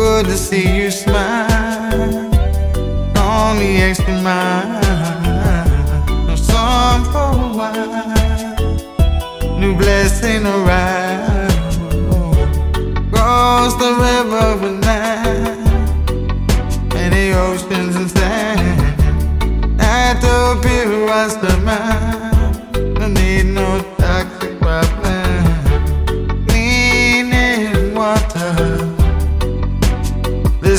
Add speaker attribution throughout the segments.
Speaker 1: Good to see you smile. Only extra mile. Song for a while. New blessing arrive. Cross the river of night. Many oceans and sand. At the pier, was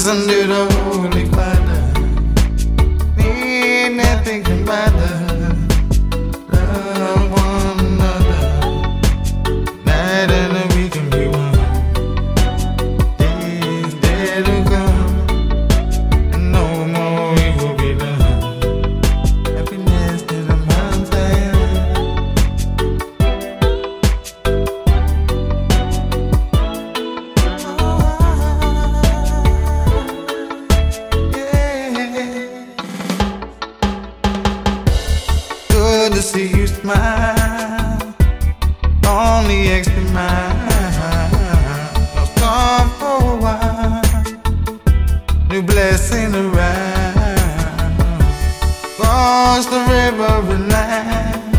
Speaker 1: Listen to the Holy Father. Need nothing can matter. Smile. Only extra mile. No storm for a while. New blessing around. Cross the river and land.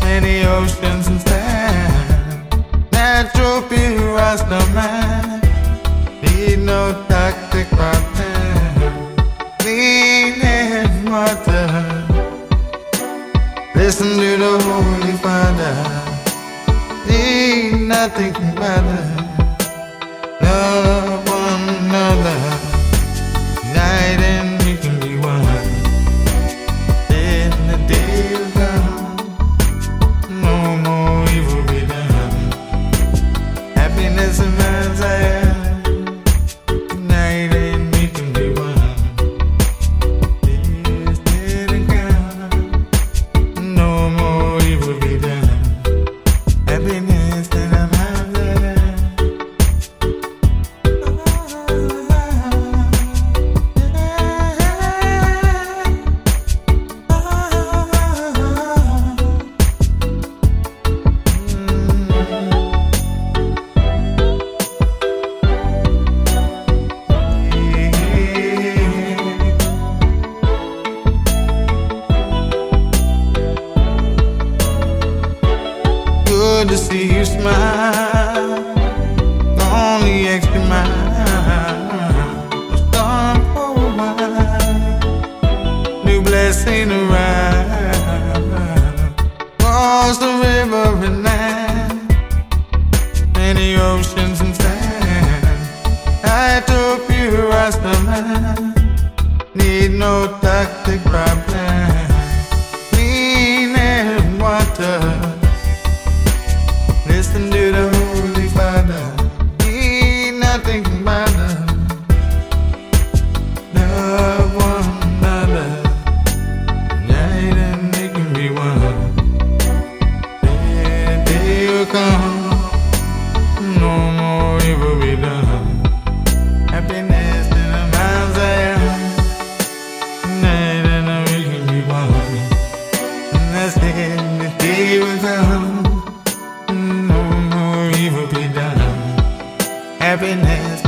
Speaker 1: Many oceans and sand. Natural pure as the man. Need no toxic Listen to the Holy Father. Need nothing better. Love one another. To see you smile. Only extra mile. Storm for a while. New blessing arrive. Cross the river and land. Many oceans and sand. I took you as the man. Need no toxic problem. Happiness